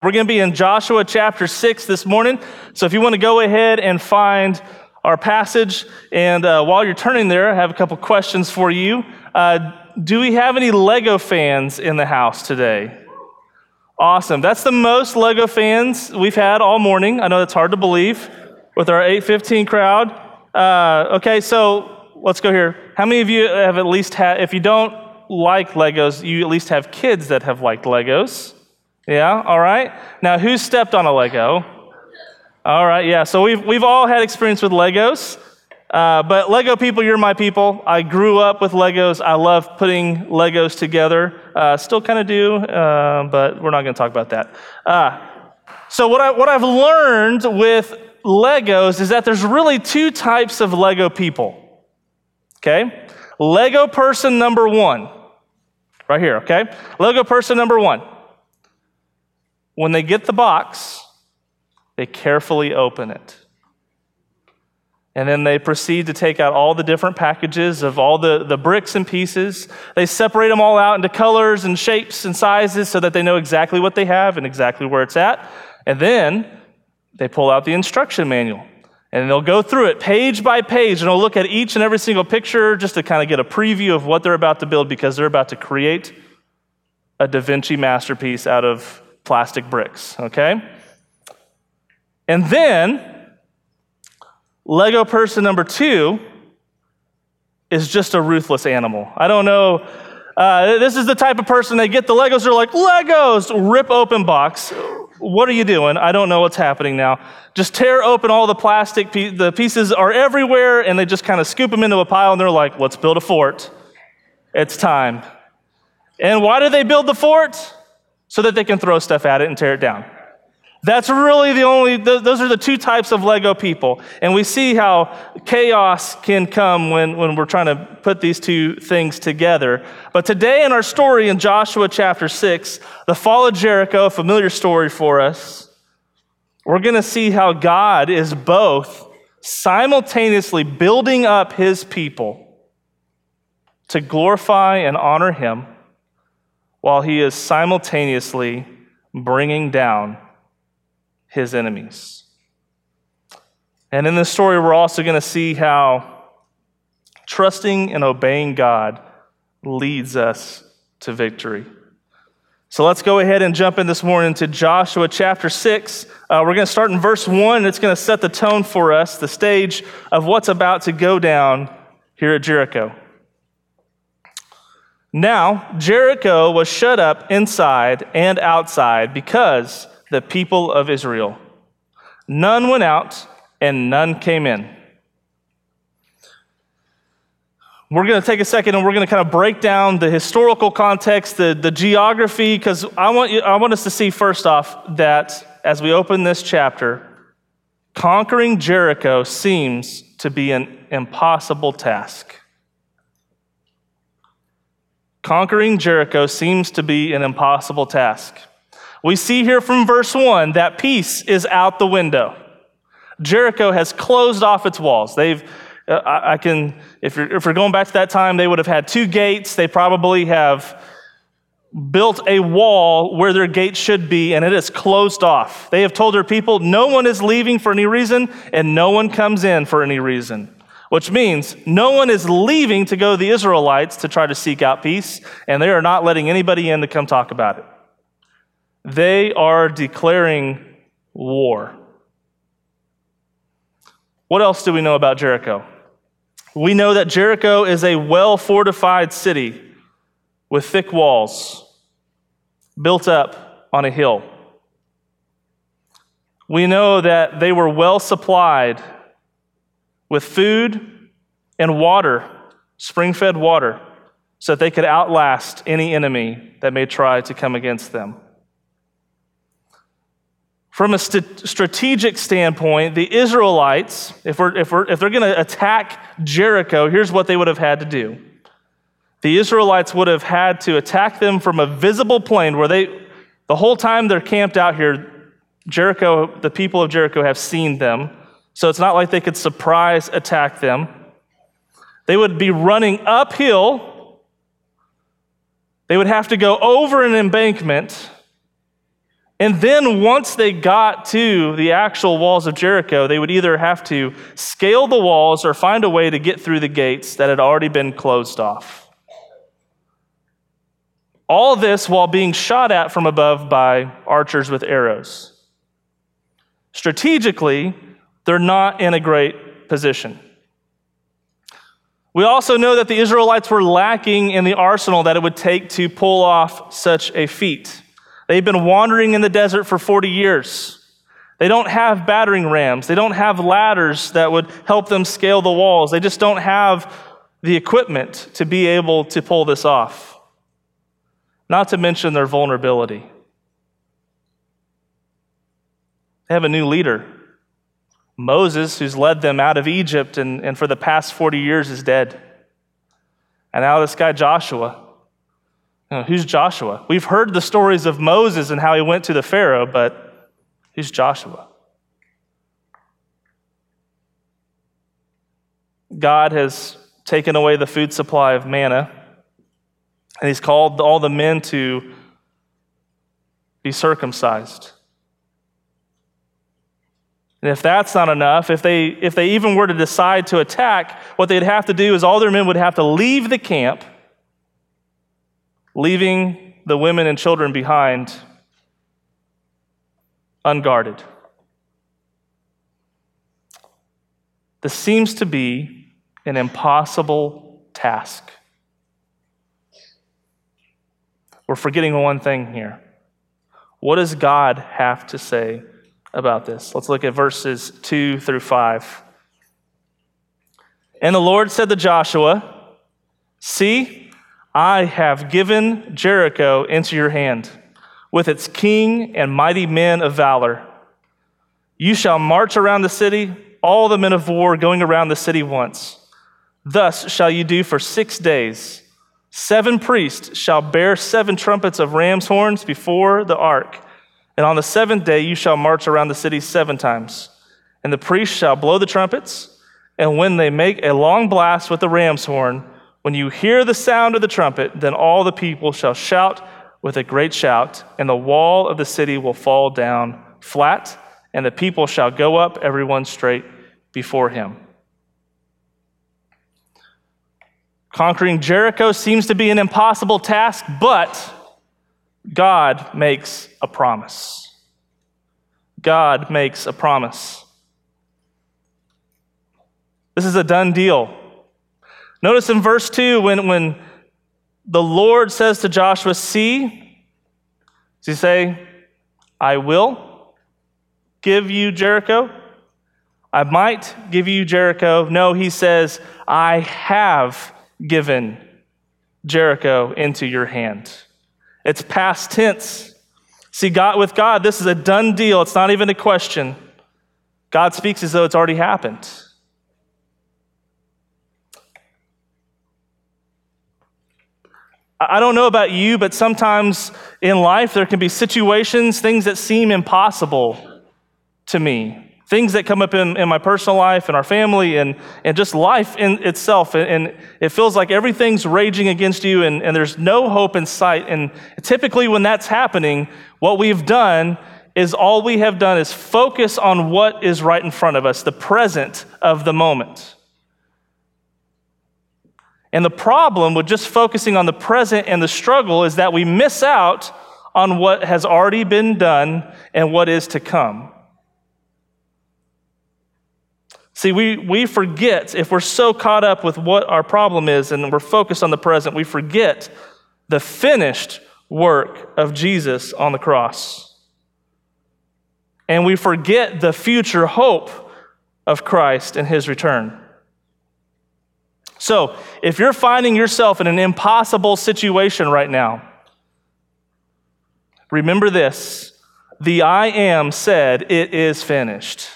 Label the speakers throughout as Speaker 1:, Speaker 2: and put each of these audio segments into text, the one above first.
Speaker 1: We're going to be in Joshua chapter 6 this morning. So if you want to go ahead and find our passage, and uh, while you're turning there, I have a couple questions for you. Uh, do we have any Lego fans in the house today? Awesome. That's the most Lego fans we've had all morning. I know that's hard to believe with our 815 crowd. Uh, okay, so let's go here. How many of you have at least had, if you don't like Legos, you at least have kids that have liked Legos? Yeah, all right. Now, who stepped on a Lego? All right, yeah. So we've, we've all had experience with Legos. Uh, but Lego people, you're my people. I grew up with Legos. I love putting Legos together. Uh, still kind of do, uh, but we're not going to talk about that. Uh, so, what, I, what I've learned with Legos is that there's really two types of Lego people. Okay? Lego person number one, right here, okay? Lego person number one when they get the box, they carefully open it. And then they proceed to take out all the different packages of all the, the bricks and pieces. They separate them all out into colors and shapes and sizes so that they know exactly what they have and exactly where it's at. And then they pull out the instruction manual. And they'll go through it page by page and they'll look at each and every single picture just to kind of get a preview of what they're about to build because they're about to create a Da Vinci masterpiece out of plastic bricks, okay? And then, Lego person number two is just a ruthless animal. I don't know. Uh, this is the type of person they get the Legos, they're like, Legos, rip open box. What are you doing? I don't know what's happening now. Just tear open all the plastic, the pieces are everywhere, and they just kind of scoop them into a pile, and they're like, let's build a fort. It's time. And why do they build the fort? So that they can throw stuff at it and tear it down. That's really the only, those are the two types of Lego people. And we see how chaos can come when, when we're trying to put these two things together. But today in our story in Joshua chapter 6, the fall of Jericho, a familiar story for us, we're going to see how God is both simultaneously building up his people to glorify and honor him while he is simultaneously bringing down his enemies. And in this story, we're also going to see how trusting and obeying God leads us to victory. So let's go ahead and jump in this morning to Joshua chapter 6. Uh, we're going to start in verse 1. It's going to set the tone for us, the stage of what's about to go down here at Jericho. Now, Jericho was shut up inside and outside because the people of Israel. None went out and none came in. We're going to take a second and we're going to kind of break down the historical context, the, the geography, because I want, you, I want us to see first off that as we open this chapter, conquering Jericho seems to be an impossible task. Conquering Jericho seems to be an impossible task. We see here from verse 1 that peace is out the window. Jericho has closed off its walls. They've, uh, I, can, if you're, if you're going back to that time, they would have had two gates. They probably have built a wall where their gate should be, and it is closed off. They have told their people, no one is leaving for any reason, and no one comes in for any reason which means no one is leaving to go to the Israelites to try to seek out peace, and they are not letting anybody in to come talk about it. They are declaring war. What else do we know about Jericho? We know that Jericho is a well fortified city with thick walls built up on a hill. We know that they were well supplied with food and water, spring fed water, so that they could outlast any enemy that may try to come against them. From a st- strategic standpoint, the Israelites, if, we're, if, we're, if they're going to attack Jericho, here's what they would have had to do. The Israelites would have had to attack them from a visible plain where they, the whole time they're camped out here, Jericho, the people of Jericho have seen them. So it's not like they could surprise attack them. They would be running uphill. They would have to go over an embankment. And then once they got to the actual walls of Jericho, they would either have to scale the walls or find a way to get through the gates that had already been closed off. All this while being shot at from above by archers with arrows. Strategically, they're not in a great position. We also know that the Israelites were lacking in the arsenal that it would take to pull off such a feat. They've been wandering in the desert for 40 years. They don't have battering rams. They don't have ladders that would help them scale the walls. They just don't have the equipment to be able to pull this off. Not to mention their vulnerability. They have a new leader. Moses, who's led them out of Egypt and, and for the past 40 years, is dead. And now this guy, Joshua. You know, who's Joshua? We've heard the stories of Moses and how he went to the Pharaoh, but who's Joshua? God has taken away the food supply of manna, and he's called all the men to be circumcised. And if that's not enough, if they, if they even were to decide to attack, what they'd have to do is all their men would have to leave the camp, leaving the women and children behind unguarded. This seems to be an impossible task. We're forgetting one thing here. What does God have to say about this. Let's look at verses 2 through 5. And the Lord said to Joshua, See, I have given Jericho into your hand, with its king and mighty men of valor. You shall march around the city, all the men of war going around the city once. Thus shall you do for six days. Seven priests shall bear seven trumpets of ram's horns before the ark. And on the seventh day you shall march around the city seven times. And the priests shall blow the trumpets. And when they make a long blast with the ram's horn, when you hear the sound of the trumpet, then all the people shall shout with a great shout, and the wall of the city will fall down flat, and the people shall go up, everyone straight before him. Conquering Jericho seems to be an impossible task, but God makes a promise. God makes a promise. This is a done deal. Notice in verse 2 when, when the Lord says to Joshua, See, does he say, I will give you Jericho? I might give you Jericho. No, he says, I have given Jericho into your hand. It's past tense. See, God, with God, this is a done deal. It's not even a question. God speaks as though it's already happened. I don't know about you, but sometimes in life there can be situations, things that seem impossible to me things that come up in, in my personal life and our family and, and just life in itself. And, and it feels like everything's raging against you and, and there's no hope in sight. And typically, when that's happening, what we've done is all we have done is focus on what is right in front of us, the present of the moment. And the problem with just focusing on the present and the struggle is that we miss out on what has already been done and what is to come. See, we, we forget, if we're so caught up with what our problem is and we're focused on the present, we forget the finished work of Jesus on the cross. And we forget the future hope of Christ and his return. So, if you're finding yourself in an impossible situation right now, remember this the I am said, It is finished.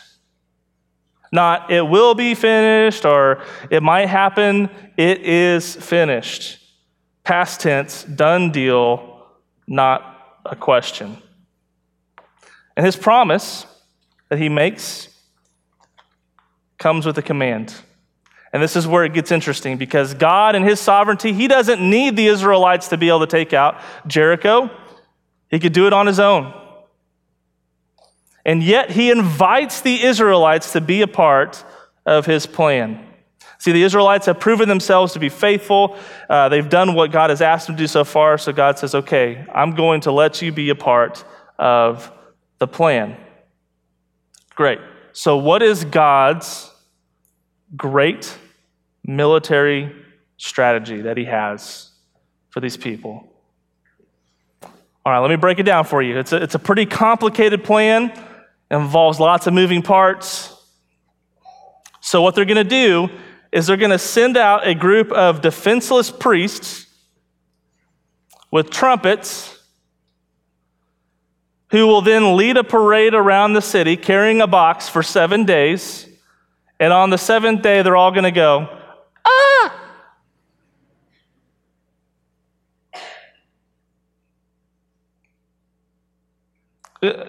Speaker 1: Not, it will be finished or it might happen. It is finished. Past tense, done deal, not a question. And his promise that he makes comes with a command. And this is where it gets interesting because God, in his sovereignty, he doesn't need the Israelites to be able to take out Jericho. He could do it on his own. And yet he invites the Israelites to be a part of his plan. See, the Israelites have proven themselves to be faithful. Uh, they've done what God has asked them to do so far. So God says, okay, I'm going to let you be a part of the plan. Great. So, what is God's great military strategy that he has for these people? All right, let me break it down for you. It's a, it's a pretty complicated plan, involves lots of moving parts. So, what they're going to do is they're going to send out a group of defenseless priests with trumpets who will then lead a parade around the city carrying a box for seven days. And on the seventh day, they're all going to go, ah!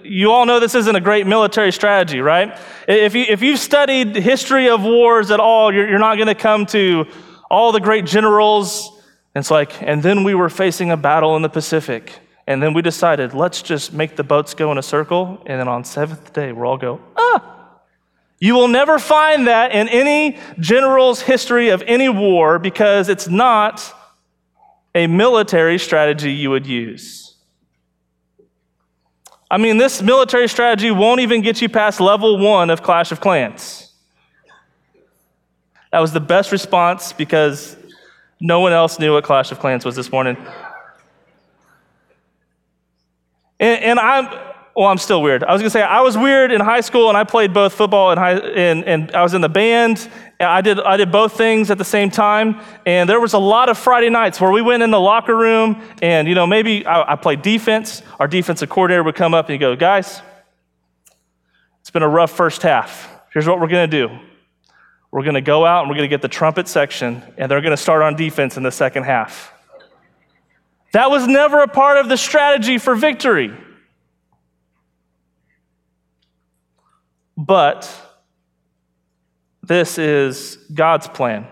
Speaker 1: You all know this isn't a great military strategy, right? If, you, if you've studied history of wars at all, you're, you're not going to come to all the great generals. It's like, and then we were facing a battle in the Pacific. And then we decided, let's just make the boats go in a circle. And then on seventh day, we'll all go, ah. You will never find that in any general's history of any war because it's not a military strategy you would use. I mean, this military strategy won't even get you past level one of Clash of Clans. That was the best response because no one else knew what Clash of Clans was this morning. And, and I'm, well, I'm still weird. I was going to say, I was weird in high school and I played both football and, high, and, and I was in the band. I did, I did both things at the same time. And there was a lot of Friday nights where we went in the locker room and, you know, maybe I, I played defense. Our defensive coordinator would come up and go, guys, it's been a rough first half. Here's what we're going to do. We're going to go out and we're going to get the trumpet section and they're going to start on defense in the second half. That was never a part of the strategy for victory. But this is God's plan.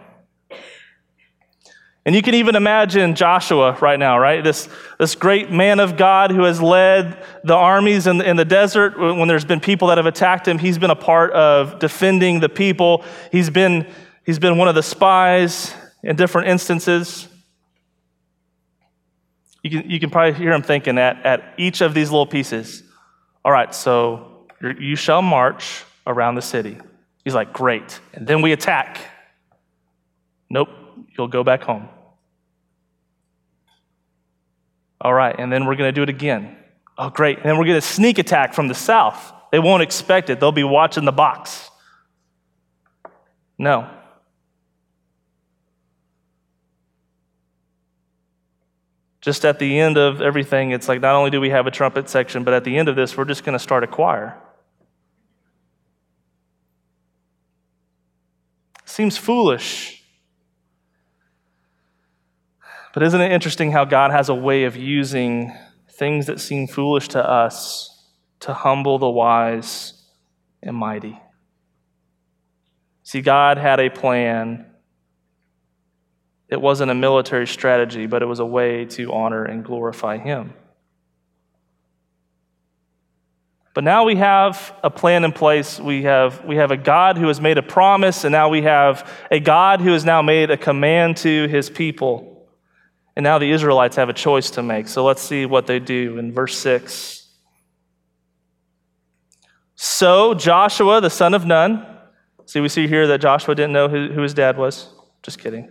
Speaker 1: And you can even imagine Joshua right now, right? This, this great man of God who has led the armies in, in the desert when there's been people that have attacked him. He's been a part of defending the people. He's been, he's been one of the spies in different instances. You can, you can probably hear him thinking at, at each of these little pieces. All right, so you shall march around the city. He's like, great. And then we attack. Nope, you'll go back home. All right, and then we're going to do it again. Oh, great. And then we're going to sneak attack from the south. They won't expect it, they'll be watching the box. No. just at the end of everything, it's like not only do we have a trumpet section, but at the end of this, we're just going to start a choir. Seems foolish. But isn't it interesting how God has a way of using things that seem foolish to us to humble the wise and mighty? See, God had a plan it wasn't a military strategy, but it was a way to honor and glorify Him. But now we have a plan in place. We have, we have a God who has made a promise, and now we have a God who has now made a command to his people. And now the Israelites have a choice to make. So let's see what they do in verse 6. So Joshua, the son of Nun, see, we see here that Joshua didn't know who, who his dad was. Just kidding.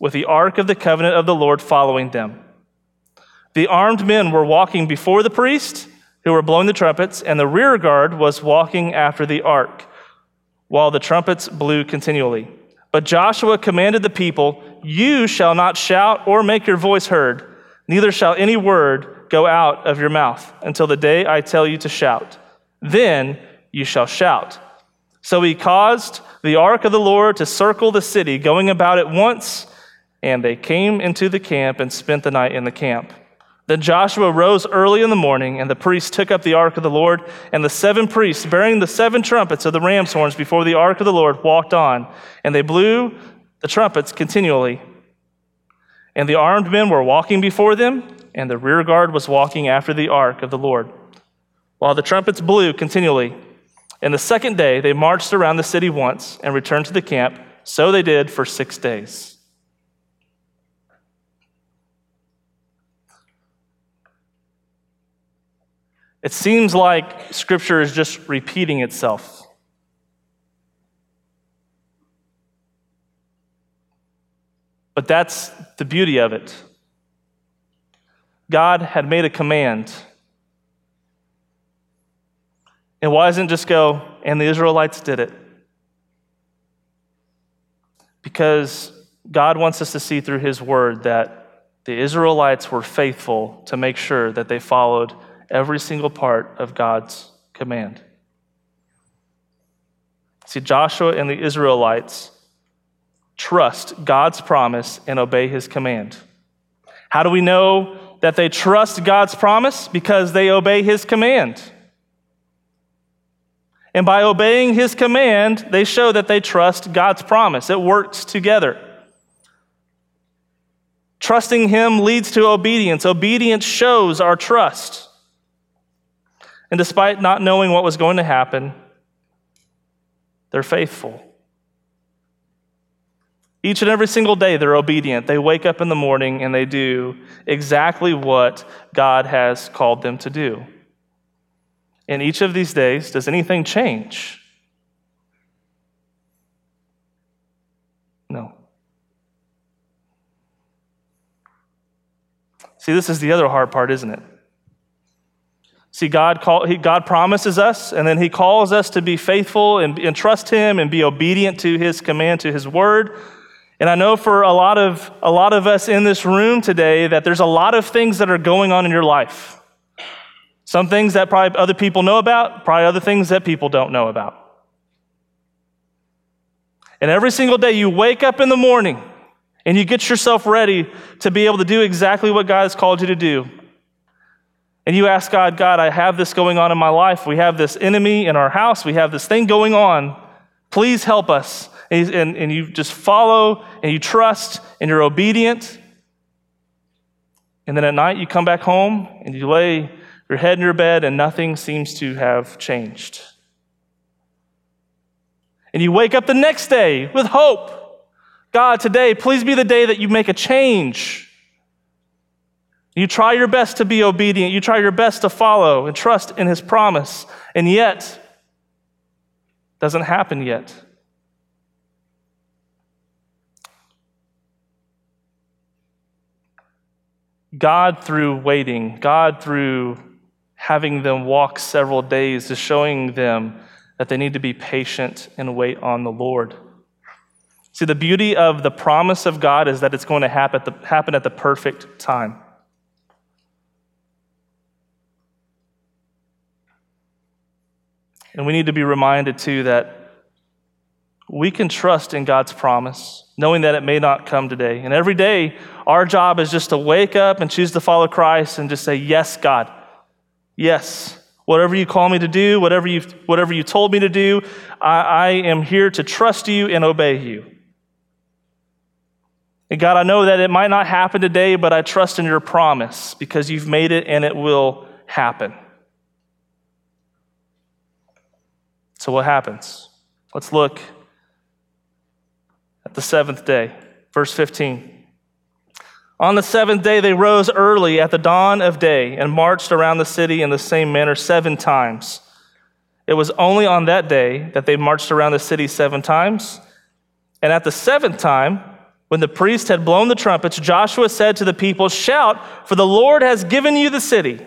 Speaker 1: with the ark of the covenant of the Lord following them. The armed men were walking before the priest, who were blowing the trumpets, and the rear guard was walking after the ark, while the trumpets blew continually. But Joshua commanded the people, You shall not shout or make your voice heard, neither shall any word go out of your mouth until the day I tell you to shout. Then you shall shout. So he caused the ark of the Lord to circle the city, going about it once, and they came into the camp and spent the night in the camp. Then Joshua rose early in the morning, and the priests took up the ark of the Lord, and the seven priests, bearing the seven trumpets of the ram's horns before the ark of the Lord, walked on, and they blew the trumpets continually. And the armed men were walking before them, and the rear guard was walking after the ark of the Lord, while the trumpets blew continually. And the second day they marched around the city once and returned to the camp. So they did for six days. It seems like Scripture is just repeating itself. But that's the beauty of it. God had made a command. And why doesn't just go, and the Israelites did it? Because God wants us to see through His word that the Israelites were faithful to make sure that they followed every single part of God's command. See, Joshua and the Israelites trust God's promise and obey His command. How do we know that they trust God's promise? Because they obey His command. And by obeying his command, they show that they trust God's promise. It works together. Trusting him leads to obedience. Obedience shows our trust. And despite not knowing what was going to happen, they're faithful. Each and every single day, they're obedient. They wake up in the morning and they do exactly what God has called them to do in each of these days, does anything change? No. See, this is the other hard part, isn't it? See, God, call, he, God promises us, and then He calls us to be faithful and, and trust Him and be obedient to His command, to His word. And I know for a lot of a lot of us in this room today that there's a lot of things that are going on in your life. Some things that probably other people know about, probably other things that people don't know about. And every single day you wake up in the morning and you get yourself ready to be able to do exactly what God has called you to do. And you ask God, God, I have this going on in my life. We have this enemy in our house. We have this thing going on. Please help us. And, and, and you just follow and you trust and you're obedient. And then at night you come back home and you lay your head in your bed and nothing seems to have changed. And you wake up the next day with hope. God, today, please be the day that you make a change. You try your best to be obedient. You try your best to follow and trust in his promise. And yet, doesn't happen yet. God, through waiting, God, through having them walk several days is showing them that they need to be patient and wait on the Lord. See, the beauty of the promise of God is that it's going to happen at the, happen at the perfect time. And we need to be reminded, too, that we can trust in God's promise, knowing that it may not come today. And every day, our job is just to wake up and choose to follow Christ and just say, Yes, God. Yes, whatever you call me to do, whatever you, whatever you told me to do, I, I am here to trust you and obey you. And God, I know that it might not happen today, but I trust in your promise because you've made it and it will happen. So, what happens? Let's look at the seventh day, verse 15. On the seventh day, they rose early at the dawn of day and marched around the city in the same manner seven times. It was only on that day that they marched around the city seven times. And at the seventh time, when the priest had blown the trumpets, Joshua said to the people, Shout, for the Lord has given you the city.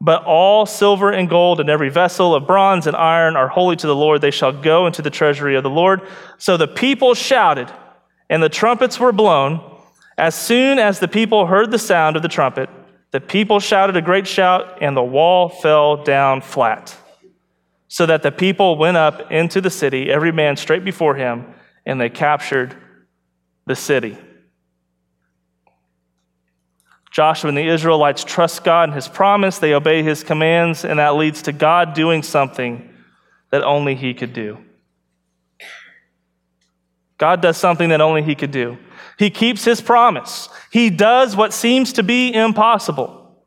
Speaker 1: But all silver and gold and every vessel of bronze and iron are holy to the Lord. They shall go into the treasury of the Lord. So the people shouted, and the trumpets were blown. As soon as the people heard the sound of the trumpet, the people shouted a great shout, and the wall fell down flat. So that the people went up into the city, every man straight before him, and they captured the city. Joshua and the Israelites trust God and his promise, they obey his commands, and that leads to God doing something that only he could do. God does something that only he could do. He keeps his promise. He does what seems to be impossible.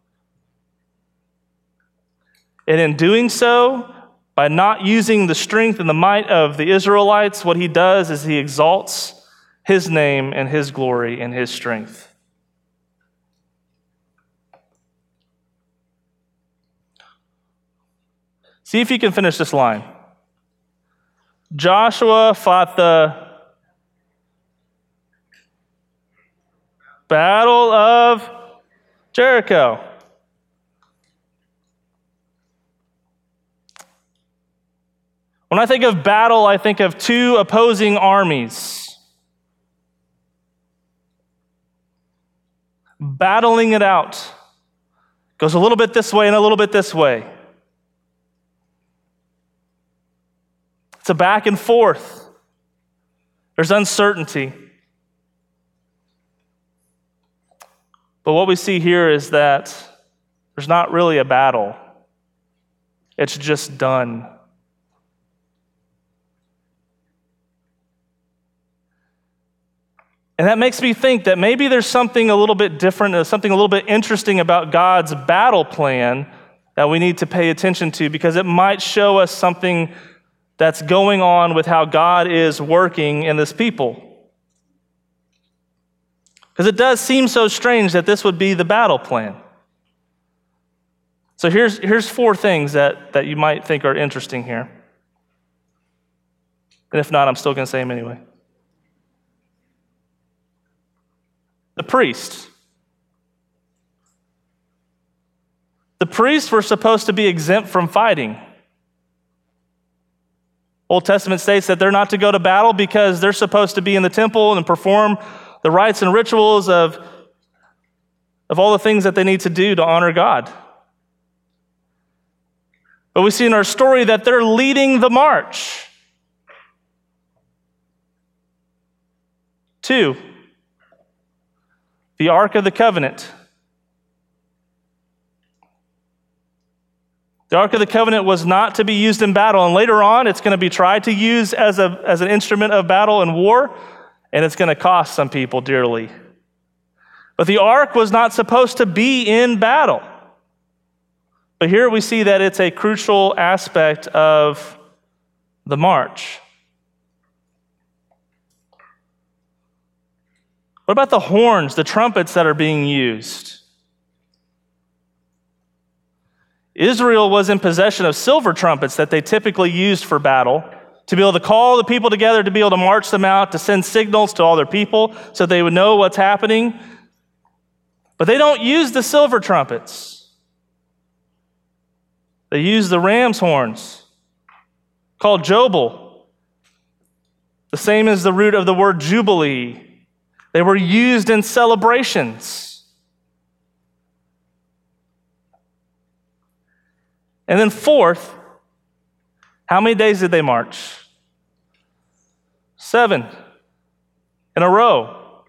Speaker 1: And in doing so, by not using the strength and the might of the Israelites, what he does is he exalts his name and his glory and his strength. See if you can finish this line. Joshua fought the Battle of Jericho. When I think of battle, I think of two opposing armies battling it out. Goes a little bit this way and a little bit this way. It's a back and forth. There's uncertainty. But what we see here is that there's not really a battle, it's just done. And that makes me think that maybe there's something a little bit different, uh, something a little bit interesting about God's battle plan that we need to pay attention to because it might show us something that's going on with how God is working in this people. Because it does seem so strange that this would be the battle plan. So here's, here's four things that, that you might think are interesting here. And if not, I'm still going to say them anyway. the priests. The priests were supposed to be exempt from fighting. Old Testament states that they're not to go to battle because they're supposed to be in the temple and perform the rites and rituals of, of all the things that they need to do to honor God. But we see in our story that they're leading the march. Two, the Ark of the Covenant. The Ark of the Covenant was not to be used in battle, and later on it's going to be tried to use as, a, as an instrument of battle and war, and it's going to cost some people dearly. But the Ark was not supposed to be in battle. But here we see that it's a crucial aspect of the march. What about the horns, the trumpets that are being used? Israel was in possession of silver trumpets that they typically used for battle to be able to call the people together, to be able to march them out, to send signals to all their people so they would know what's happening. But they don't use the silver trumpets, they use the ram's horns called Jobel, the same as the root of the word jubilee they were used in celebrations. And then, fourth, how many days did they march? Seven in a row.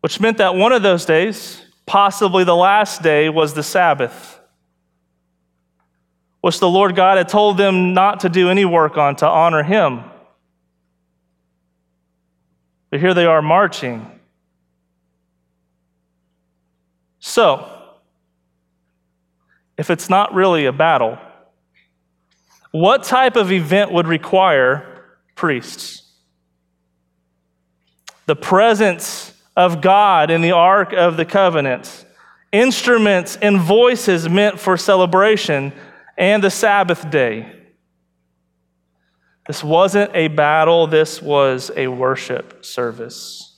Speaker 1: Which meant that one of those days, possibly the last day, was the Sabbath, which the Lord God had told them not to do any work on to honor Him. But here they are marching. So, if it's not really a battle, what type of event would require priests? The presence of God in the Ark of the Covenant, instruments and voices meant for celebration, and the Sabbath day. This wasn't a battle, this was a worship service.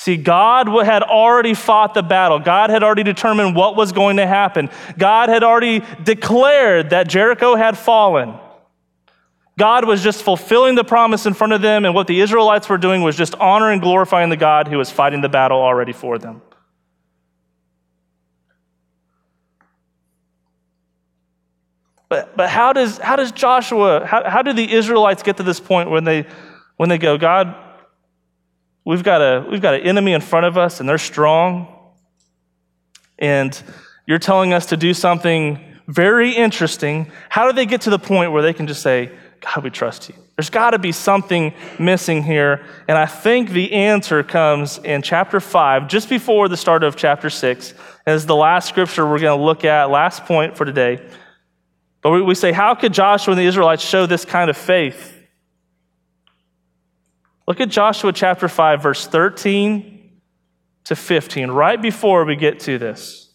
Speaker 1: See, God had already fought the battle. God had already determined what was going to happen. God had already declared that Jericho had fallen. God was just fulfilling the promise in front of them, and what the Israelites were doing was just honoring and glorifying the God who was fighting the battle already for them. But, but how, does, how does Joshua, how, how do the Israelites get to this point when they, when they go, God, we've got, a, we've got an enemy in front of us and they're strong, and you're telling us to do something very interesting. How do they get to the point where they can just say, God, we trust you? There's got to be something missing here. And I think the answer comes in chapter 5, just before the start of chapter 6, as the last scripture we're going to look at, last point for today. But we, we say, how could Joshua and the Israelites show this kind of faith? Look at Joshua chapter 5, verse 13 to 15, right before we get to this.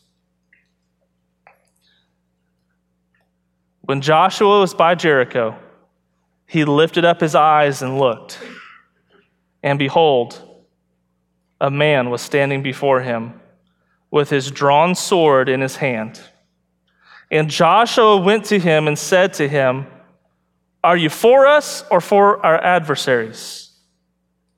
Speaker 1: When Joshua was by Jericho, he lifted up his eyes and looked. And behold, a man was standing before him with his drawn sword in his hand. And Joshua went to him and said to him, Are you for us or for our adversaries?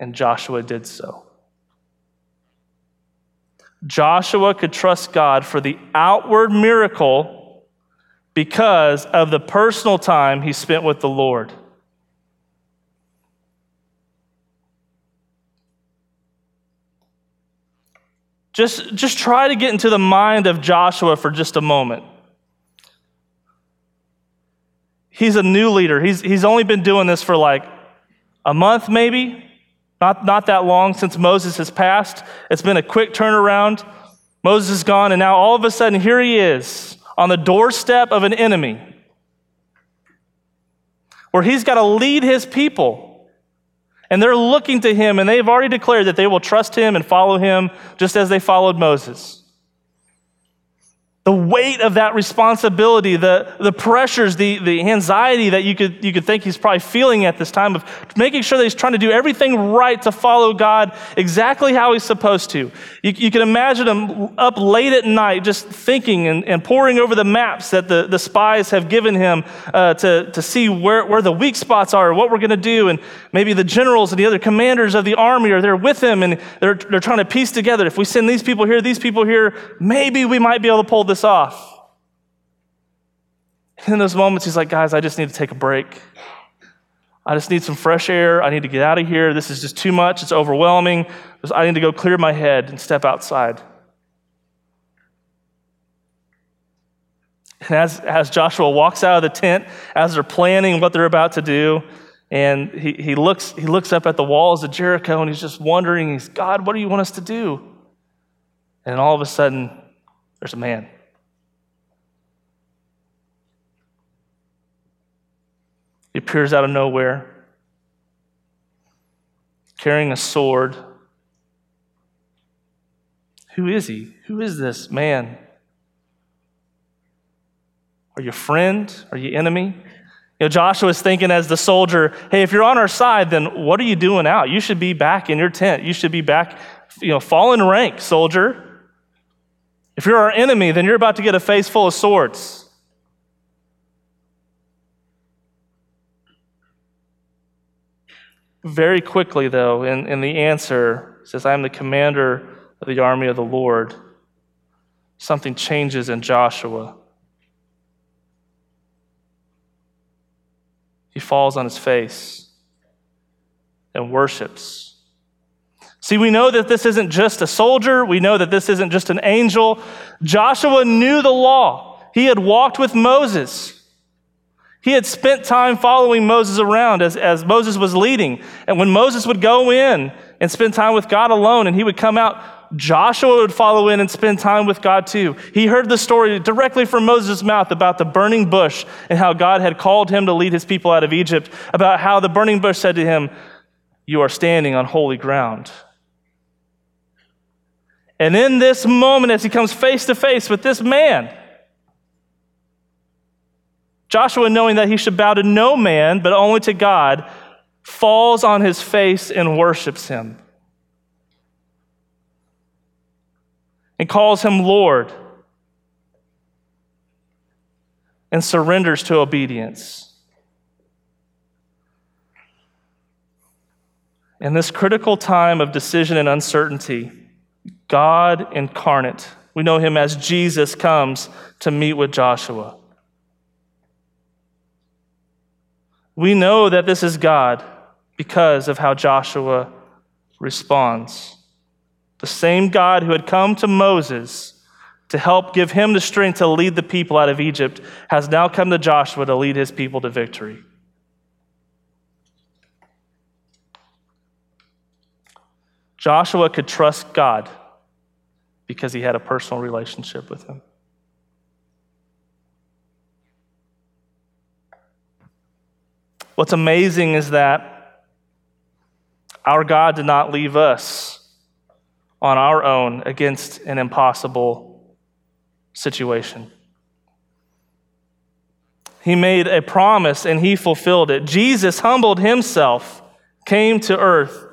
Speaker 1: And Joshua did so. Joshua could trust God for the outward miracle because of the personal time he spent with the Lord. Just, just try to get into the mind of Joshua for just a moment. He's a new leader. He's, he's only been doing this for like a month, maybe. Not, not that long since Moses has passed. It's been a quick turnaround. Moses is gone, and now all of a sudden, here he is on the doorstep of an enemy where he's got to lead his people. And they're looking to him, and they've already declared that they will trust him and follow him just as they followed Moses the weight of that responsibility, the, the pressures, the, the anxiety that you could, you could think he's probably feeling at this time of making sure that he's trying to do everything right to follow God exactly how he's supposed to. You, you can imagine him up late at night just thinking and, and poring over the maps that the, the spies have given him uh, to, to see where, where the weak spots are, what we're going to do. And maybe the generals and the other commanders of the army are there with him and they're, they're trying to piece together if we send these people here, these people here, maybe we might be able to pull this this off. And in those moments, he's like, guys, I just need to take a break. I just need some fresh air. I need to get out of here. This is just too much. It's overwhelming. I need to go clear my head and step outside. And as, as Joshua walks out of the tent, as they're planning what they're about to do, and he, he, looks, he looks up at the walls of Jericho and he's just wondering, he's, God, what do you want us to do? And all of a sudden, there's a man. He appears out of nowhere, carrying a sword. Who is he? Who is this man? Are you friend? Are you enemy? You know, Joshua is thinking as the soldier, hey, if you're on our side, then what are you doing out? You should be back in your tent. You should be back, you know, fall in rank, soldier. If you're our enemy, then you're about to get a face full of swords. Very quickly, though, in, in the answer, says, I am the commander of the army of the Lord. Something changes in Joshua. He falls on his face and worships. See, we know that this isn't just a soldier. We know that this isn't just an angel. Joshua knew the law. He had walked with Moses. He had spent time following Moses around as, as Moses was leading. And when Moses would go in and spend time with God alone and he would come out, Joshua would follow in and spend time with God too. He heard the story directly from Moses' mouth about the burning bush and how God had called him to lead his people out of Egypt, about how the burning bush said to him, You are standing on holy ground. And in this moment, as he comes face to face with this man, Joshua, knowing that he should bow to no man, but only to God, falls on his face and worships him. And calls him Lord and surrenders to obedience. In this critical time of decision and uncertainty, God incarnate, we know him as Jesus, comes to meet with Joshua. We know that this is God because of how Joshua responds. The same God who had come to Moses to help give him the strength to lead the people out of Egypt has now come to Joshua to lead his people to victory. Joshua could trust God because he had a personal relationship with him. What's amazing is that our God did not leave us on our own against an impossible situation. He made a promise and he fulfilled it. Jesus humbled himself, came to earth,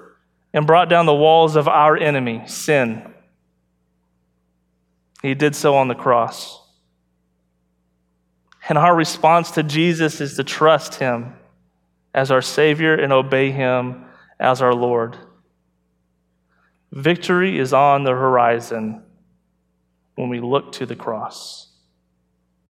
Speaker 1: and brought down the walls of our enemy, sin. He did so on the cross. And our response to Jesus is to trust him as our Savior and obey him as our Lord. Victory is on the horizon when we look to the cross.